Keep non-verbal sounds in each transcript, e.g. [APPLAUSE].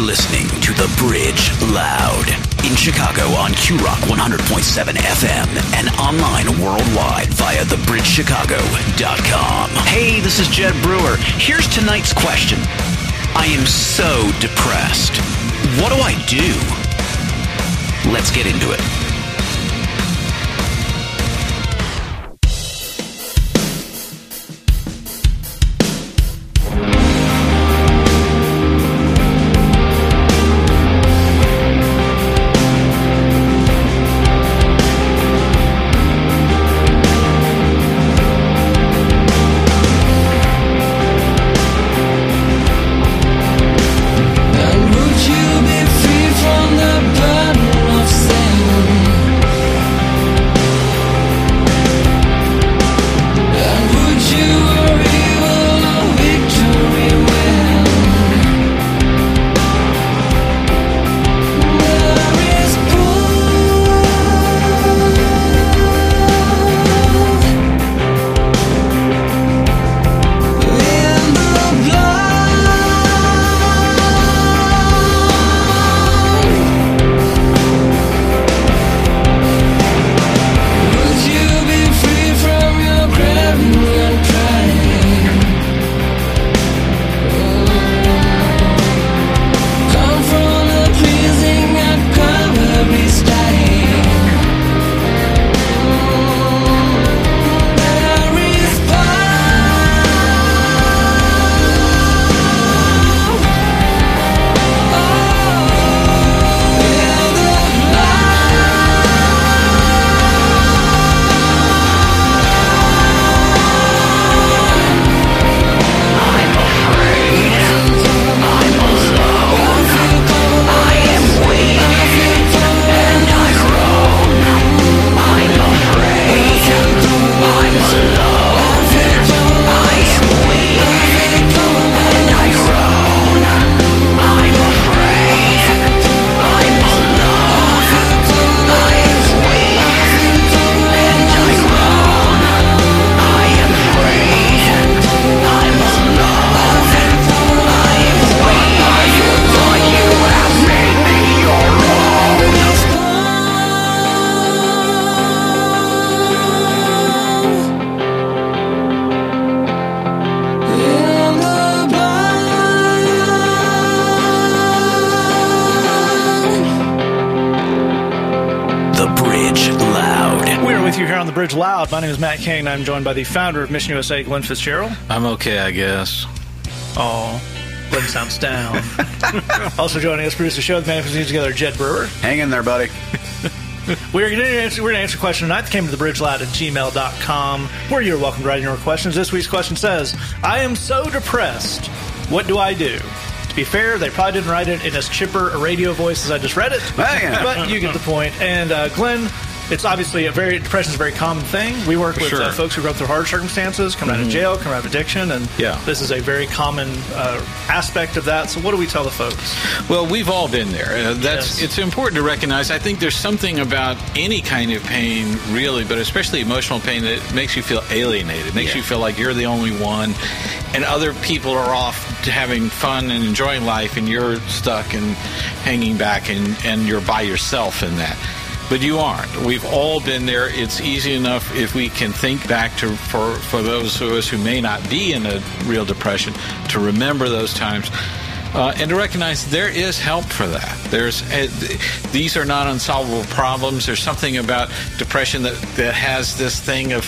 listening to The Bridge Loud in Chicago on Q Rock 100.7 FM and online worldwide via thebridgechicago.com. Hey, this is Jed Brewer. Here's tonight's question I am so depressed. What do I do? Let's get into it. With you here on the Bridge Loud. My name is Matt King, and I'm joined by the founder of Mission USA, Glen Fitzgerald. I'm okay, I guess. Oh, Glen sounds down. [LAUGHS] also joining us, producer show, the man who together, Jed Brewer. Hang in there, buddy. [LAUGHS] We're going to answer, we're going to answer a question tonight that came to the bridge loud at gmail.com, where you're welcome to write in your questions. This week's question says, I am so depressed. What do I do? To be fair, they probably didn't write it in as chipper a radio voice as I just read it, Man. but you get the point. And uh, Glen, it's obviously a very depression is a very common thing. We work with Sure. uh, folks who go through hard circumstances, come out of jail, come out of addiction, and Yeah. this is a very common uh, aspect of that. So, what do we tell the folks? Well, we've all been there. Uh, that's Yes. it's important to recognize. I think there's something about any kind of pain, really, but especially emotional pain, that makes you feel alienated. Makes Yeah. you feel like you're the only one, and other people are off to having fun and enjoying life, and you're stuck and hanging back, and and you're by yourself in that. But you aren't. We've all been there. It's easy enough if we can think back to for for those of us who may not be in a real depression to remember those times. Uh, and to recognize there is help for that. There's uh, th- these are not unsolvable problems. There's something about depression that, that has this thing of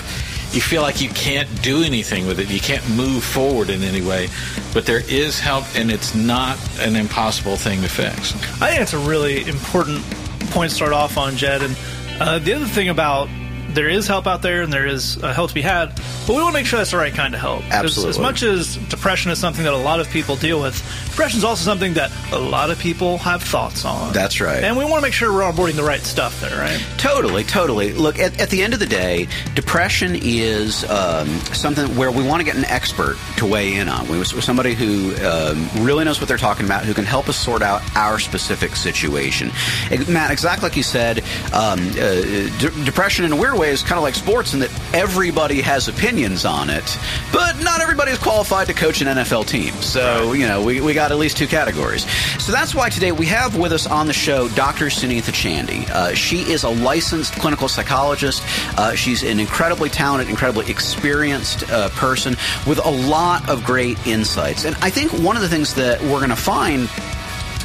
you feel like you can't do anything with it. You can't move forward in any way. But there is help, and it's not an impossible thing to fix. I think it's a really important point start off on, Jed. And uh, the other thing about there is help out there and there is uh, help to be had, but we want to make sure that's the right kind of help. 'Cause As Absolutely. much as depression is something that a lot of people deal with, depression is also something that a lot of people have thoughts on. That's right. And we want to make sure we're onboarding the right stuff there, right? Totally, totally. Look, at, at the end of the day, depression is um, something where we want to get an expert to weigh in on. We want somebody who um, really knows what they're talking about, who can help us sort out our specific situation. Matt, exactly like you said, um, uh, de- depression in a weird way ways kind of like sports in that everybody has opinions on it, but not everybody is qualified to coach an NFL team. So, you know, we, we got at least two categories. So that's why today we have with us on the show Dr. Sunitha Chandy. Uh, she is a licensed clinical psychologist. Uh, she's an incredibly talented, incredibly experienced uh, person with a lot of great insights. And I think one of the things that we're going to find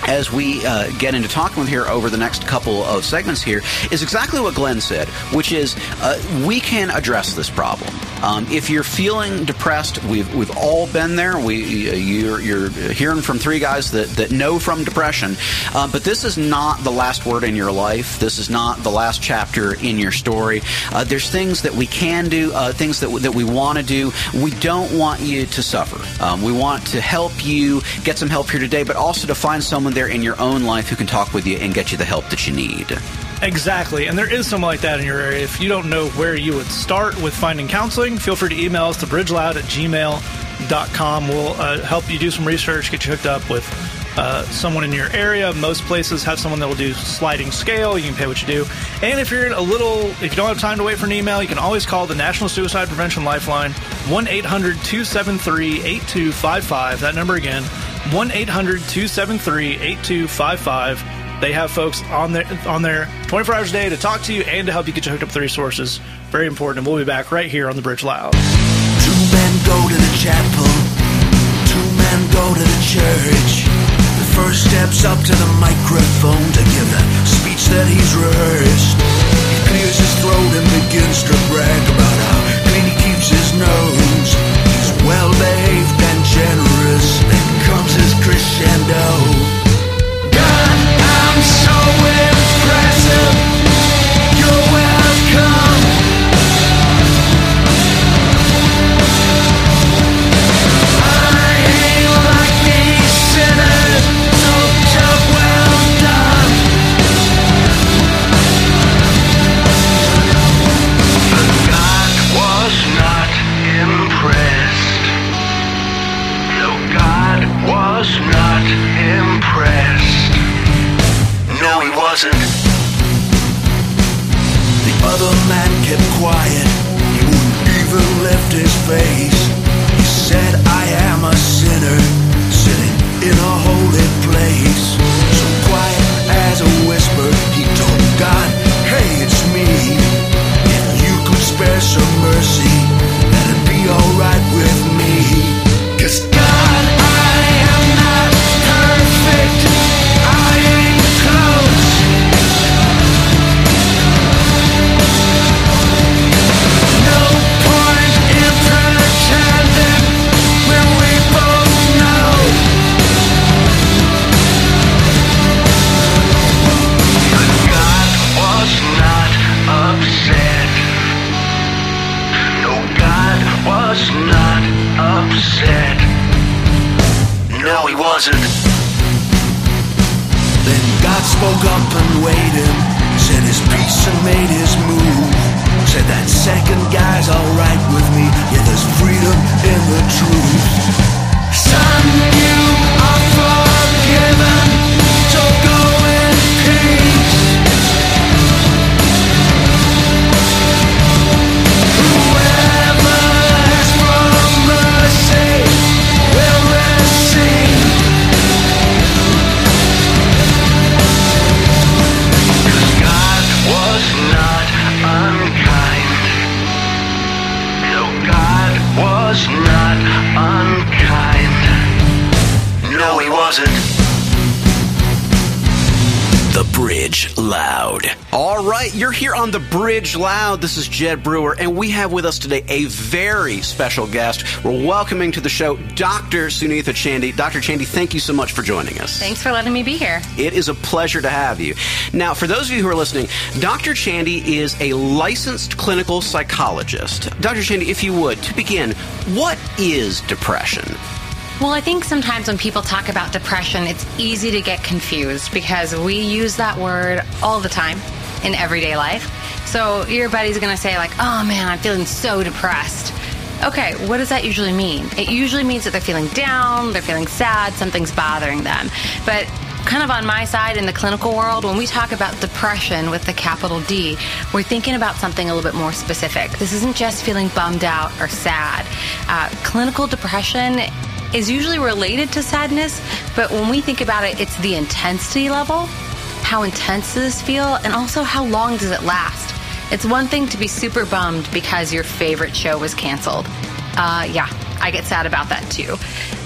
as we uh, get into talking with her over the next couple of segments here is exactly what Glen said, which is uh, we can address this problem. Um, if you're feeling depressed, we've we've all been there. We you're, you're hearing from three guys that, that know from depression, uh, but this is not the last word in your life. This is not the last chapter in your story. Uh, there's things that we can do, uh, things that that we want to do. We don't want you to suffer. Um, we want to help you get some help here today, but also to find someone there in your own life who can talk with you and get you the help that you need. Exactly. And there is someone like that in your area. If you don't know where you would start with finding counseling, feel free to email us to bridgeloud at gmail.com. We'll uh, help you do some research, get you hooked up with uh, someone in your area. Most places have someone that will do sliding scale. You can pay what you do. And if you're in a little, if you don't have time to wait for an email, you can always call the National Suicide Prevention Lifeline, 1 800 273 8255. That number again, 1 800 273 8255. They have folks on there on there 24 hours a day to talk to you and to help you get you hooked up with the resources. Very important. And we'll be back right here on the Bridge Loud. Two men go to the chapel, two men go to the church. The first steps up to the microphone to give the speech that he's rehearsed. He clears his throat and begins to brag This is Jed Brewer, and we have with us today a very special guest. We're welcoming to the show Dr. Sunitha Chandy. Dr. Chandy, thank you so much for joining us. Thanks for letting me be here. It is a pleasure to have you. Now, for those of you who are listening, Dr. Chandy is a licensed clinical psychologist. Dr. Chandy, if you would, to begin, what is depression? Well, I think sometimes when people talk about depression, it's easy to get confused because we use that word all the time in everyday life. So your buddy's going to say, like, oh man, I'm feeling so depressed. Okay, what does that usually mean? It usually means that they're feeling down, they're feeling sad, something's bothering them. But kind of on my side in the clinical world, when we talk about depression with the capital D, we're thinking about something a little bit more specific. This isn't just feeling bummed out or sad. Uh, clinical depression is usually related to sadness, but when we think about it, it's the intensity level. How intense does this feel? And also, how long does it last? It's one thing to be super bummed because your favorite show was canceled. Uh, yeah, I get sad about that too.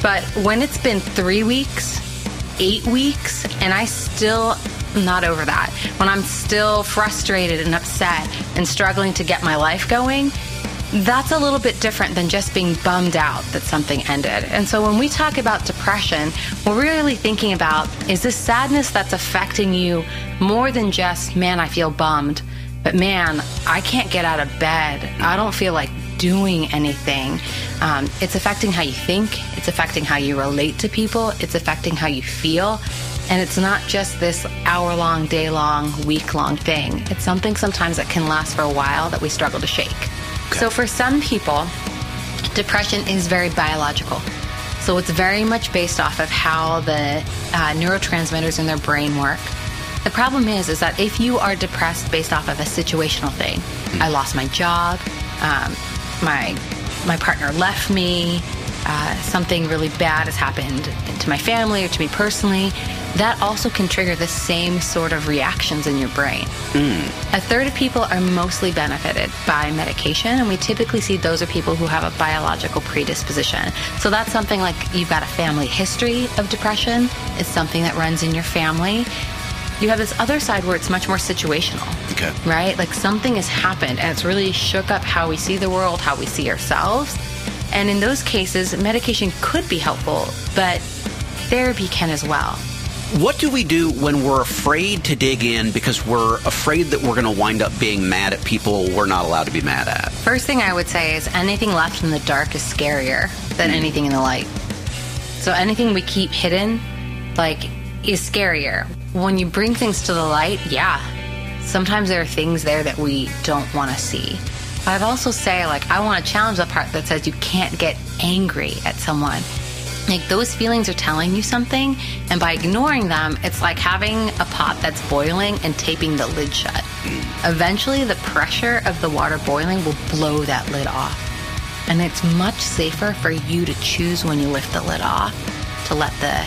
But when it's been three weeks, eight weeks, and I still not over that, when I'm still frustrated and upset and struggling to get my life going, that's a little bit different than just being bummed out that something ended. And so when we talk about depression, we're really thinking about is this sadness that's affecting you more than just, man, I feel bummed, but man, I can't get out of bed. I don't feel like doing anything. Um, it's affecting how you think, it's affecting how you relate to people, it's affecting how you feel. And it's not just this hour long, day long, week long thing. It's something sometimes that can last for a while that we struggle to shake. So for some people, depression is very biological. So it's very much based off of how the uh, neurotransmitters in their brain work. The problem is, is that if you are depressed based off of a situational thing, I lost my job, um, my my partner left me, uh, something really bad has happened to my family or to me personally, that also can trigger the same sort of reactions in your brain. A third of people are mostly benefited by medication, and we typically see those are people who have a biological predisposition. So that's something like you've got a family history of depression, it's something that runs in your family. You have this other side where it's much more situational. Okay. Right? Like something has happened and it's really shook up how we see the world, how we see ourselves. And in those cases, medication could be helpful, but therapy can as well. What do we do when we're afraid to dig in because we're afraid that we're going to wind up being mad at people we're not allowed to be mad at? First thing I would say is anything left in the dark is scarier than hmm. anything in the light. So anything we keep hidden, like, is scarier. When you bring things to the light, yeah, sometimes there are things there that we don't want to see. I'd also say, like, I want to challenge the part that says you can't get angry at someone. Like, those feelings are telling you something, and by ignoring them, it's like having a pot that's boiling and taping the lid shut. Eventually, the pressure of the water boiling will blow that lid off. And it's much safer for you to choose when you lift the lid off to let the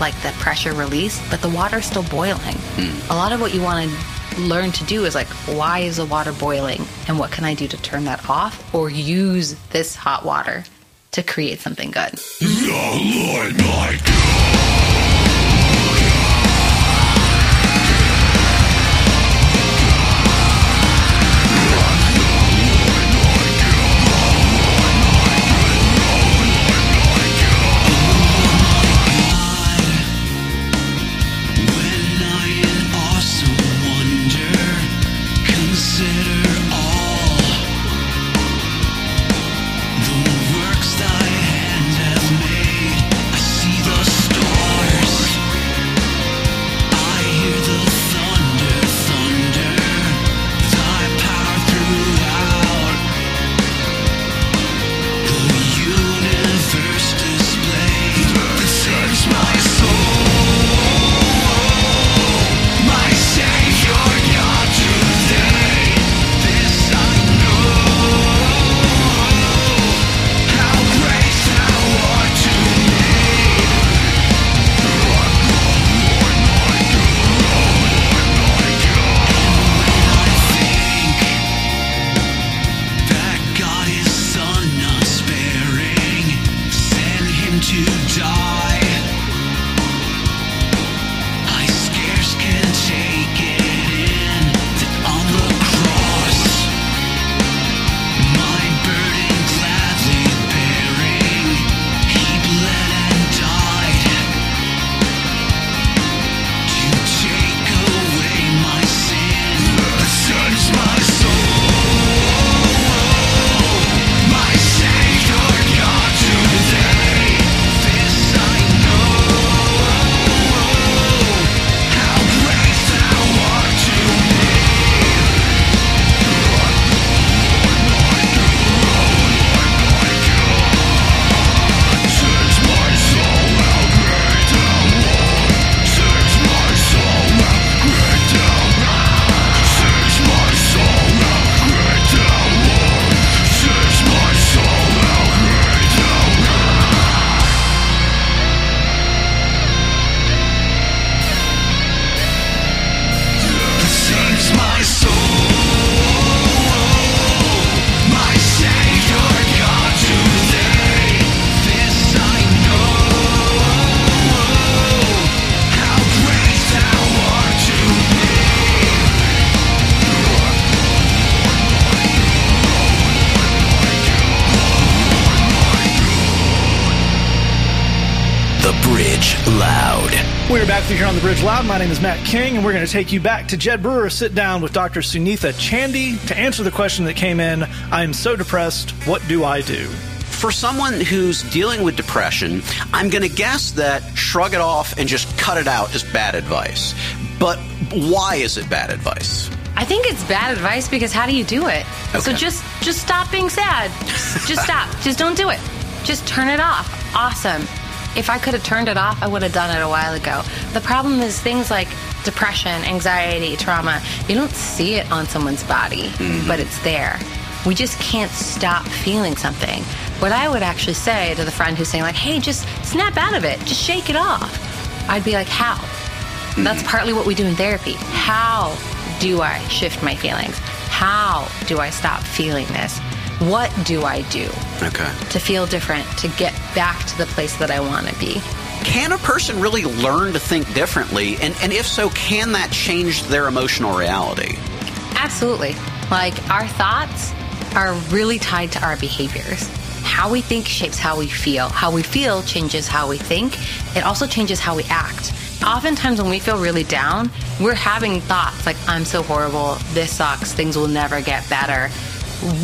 like the pressure release, but the water's still boiling. Hmm. A lot of what you want to learn to do is like, why is the water boiling? And what can I do to turn that off? Or use this hot water to create something good. We're back with you here on the Bridge Loud. My name is Matt King, and we're going to take you back to Jed Brewer. Sit down with Dr. Sunitha Chandy to answer the question that came in I am so depressed. What do I do? For someone who's dealing with depression, I'm going to guess that shrug it off and just cut it out is bad advice. But why is it bad advice? I think it's bad advice because how do you do it? So just just stop being sad. just stop. Just don't do it. Just turn it off. Awesome. If I could have turned it off, I would have done it a while ago. The problem is things like depression, anxiety, trauma, you don't see it on someone's body, mm-hmm. but it's there. We just can't stop feeling something. What I would actually say to the friend who's saying like, "Hey, just snap out of it. Just shake it off." I'd be like, "How?" Mm-hmm. That's partly what we do in therapy. How do I shift my feelings? How do I stop feeling this? What do I do Okay. to feel different, to get back to the place that I want to be? Can a person really learn to think differently? And, and if so, can that change their emotional reality? Absolutely. Like our thoughts are really tied to our behaviors. How we think shapes how we feel. How we feel changes how we think. It also changes how we act. Oftentimes, when we feel really down, we're having thoughts like, I'm so horrible, this sucks, things will never get better.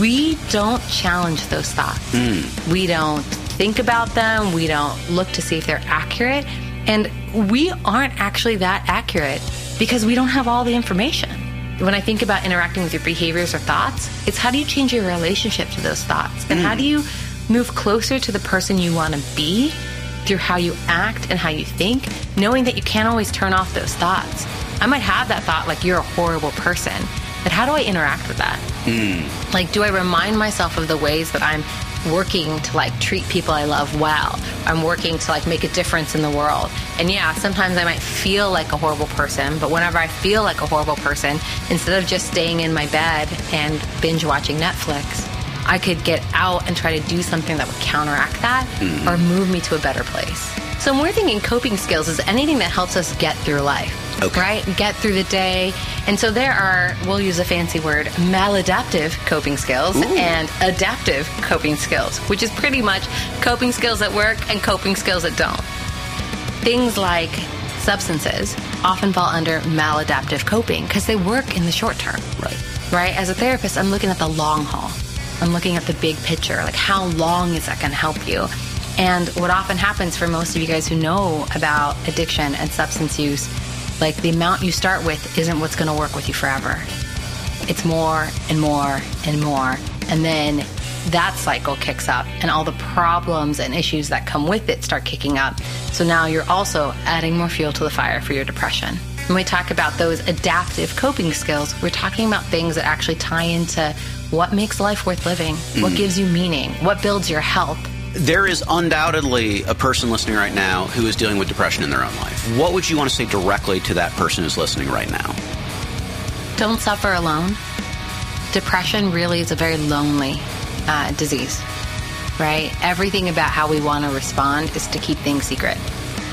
We don't challenge those thoughts. Hmm. We don't think about them. We don't look to see if they're accurate. And we aren't actually that accurate because we don't have all the information. When I think about interacting with your behaviors or thoughts, it's how do you change your relationship to those thoughts? And how do hmm. you move closer to the person you want to be through how you act and how you think, knowing that you can't always turn off those thoughts? I might have that thought like you're a horrible person, but how do I interact with that? Hmm. Like, do I remind myself of the ways that I'm working to like treat people I love well? I'm working to like make a difference in the world. And yeah, sometimes I might feel like a horrible person, but whenever I feel like a horrible person, instead of just staying in my bed and binge watching Netflix, I could get out and try to do something that would counteract that hmm. or move me to a better place. So, when we're thinking coping skills is anything that helps us get through life, Okay. right? Get through the day. And so there are, we'll use a fancy word, maladaptive coping skills and adaptive coping skills, which is pretty much coping skills that work and coping skills that don't. Things like substances often fall under maladaptive coping because they work in the short term. Right. Right? As a therapist, I'm looking at the long haul. I'm looking at the big picture. Like, how long is that going to help you? And what often happens for most of you guys who know about addiction and substance use, like the amount you start with isn't what's going to work with you forever. It's more and more and more. And then that cycle kicks up, and all the problems and issues that come with it start kicking up. So now you're also adding more fuel to the fire for your depression. When we talk about those adaptive coping skills, we're talking about things that actually tie into what makes life worth living, what mm. gives you meaning, what builds your health. There is undoubtedly a person listening right now who is dealing with depression in their own life. What would you want to say directly to that person who's listening right now? Don't suffer alone. Depression really is a very lonely uh, disease, right? Everything about how we want to respond is to keep things secret,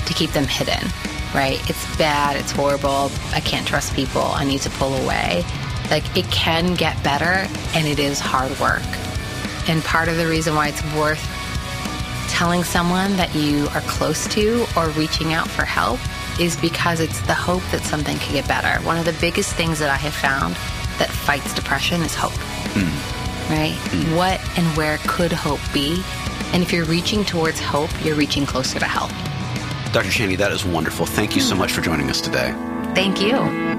to keep them hidden, right? It's bad, it's horrible, I can't trust people, I need to pull away. Like, it can get better, and it is hard work. And part of the reason why it's worth telling someone that you are close to or reaching out for help is because it's the hope that something can get better. One of the biggest things that I have found that fights depression is hope. Hmm. Right? Hmm. What and where could hope be? And if you're reaching towards hope, you're reaching closer to help. Dr. Chandy, that is wonderful. Thank you so hmm. much for joining us today. Thank you.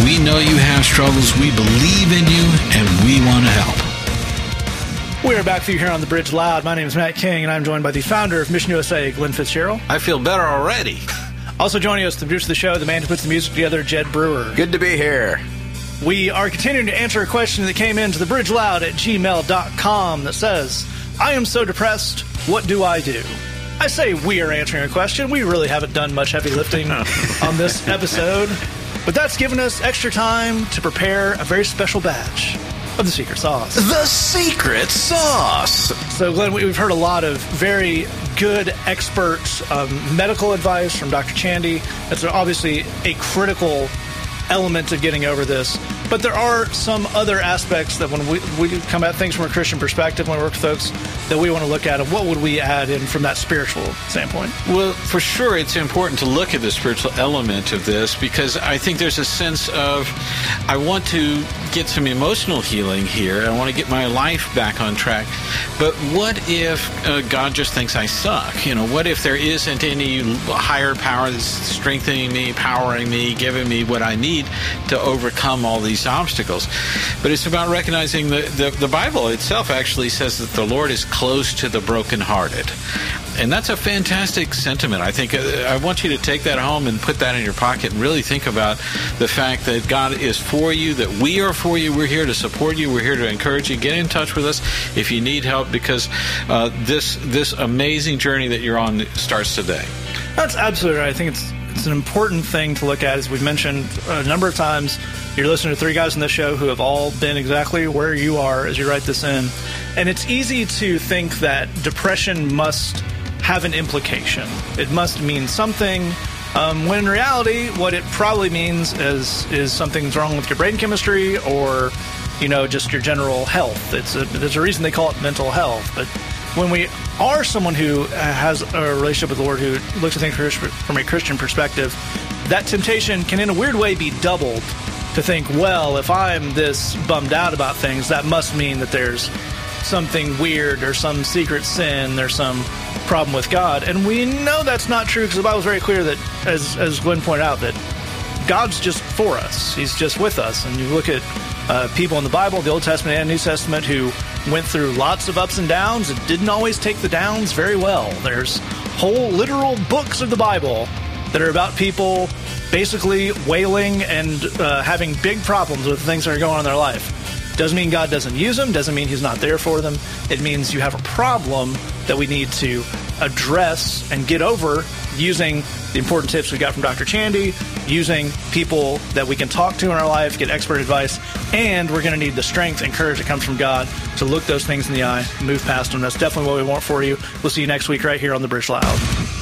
We know you have struggles. We believe in you and we want to help. We are back for you here on the Bridge Loud. My name is Matt King, and I'm joined by the founder of Mission USA, Glen Fitzgerald. I feel better already. Also joining us, the producer of the show, the man who puts the music together, Jed Brewer. Good to be here. We are continuing to answer a question that came into the bridge loud at gmail.com that says, I am so depressed, what do I do? I say we are answering a question. We really haven't done much heavy lifting [LAUGHS] on this episode, but that's given us extra time to prepare a very special batch of the secret sauce. The secret sauce. So, Glen, we- we've heard a lot of very good expert um, medical advice from Dr. Chandy. That's obviously a critical element of getting over this. But there are some other aspects that when we, we come at things from a Christian perspective, when we work with folks, that we want to look at. What would we add in from that spiritual standpoint? Well, for sure, it's important to look at the spiritual element of this because I think there's a sense of I want to get some emotional healing here. I want to get my life back on track. But what if uh, God just thinks I suck? You know, what if there isn't any higher power that's strengthening me, powering me, giving me what I need to overcome all these obstacles? But it's about recognizing the, the, the Bible itself actually says that the Lord is close to the brokenhearted. And that's a fantastic sentiment. I think uh, I want you to take that home and put that in your pocket and really think about the fact that God is for you, that we are for you. We're here to support you. We're here to encourage you. Get in touch with us if you need help because uh, this this amazing journey that you're on starts today. That's absolutely right. I think it's it's an important thing to look at, as we've mentioned a number of times. You're listening to three guys in this show who have all been exactly where you are as you write this in, and it's easy to think that depression must have an implication. It must mean something. Um, when in reality, what it probably means is is something's wrong with your brain chemistry, or you know, just your general health. It's a, there's a reason they call it mental health, but when we are someone who has a relationship with the Lord, who looks at things from a Christian perspective, that temptation can, in a weird way, be doubled to think, well, if I'm this bummed out about things, that must mean that there's something weird or some secret sin or some problem with God. And we know that's not true because the Bible's very clear that, as, as Glen pointed out, that God's just for us. He's just with us. And you look at uh, people in the Bible, the Old Testament and New Testament, who went through lots of ups and downs and didn't always take the downs very well. There's whole literal books of the Bible that are about people basically wailing and uh, having big problems with things that are going on in their life. Doesn't mean God doesn't use them, doesn't mean He's not there for them. It means you have a problem that we need to address and get over using the important tips we got from Dr. Chandy, using people that we can talk to in our life, get expert advice, and we're going to need the strength and courage that comes from God to look those things in the eye, move past them. That's definitely what we want for you. We'll see you next week right here on the Bridge Loud.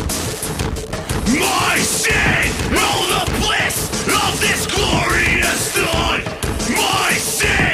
My sin, all the bliss of this glorious thought. My sin,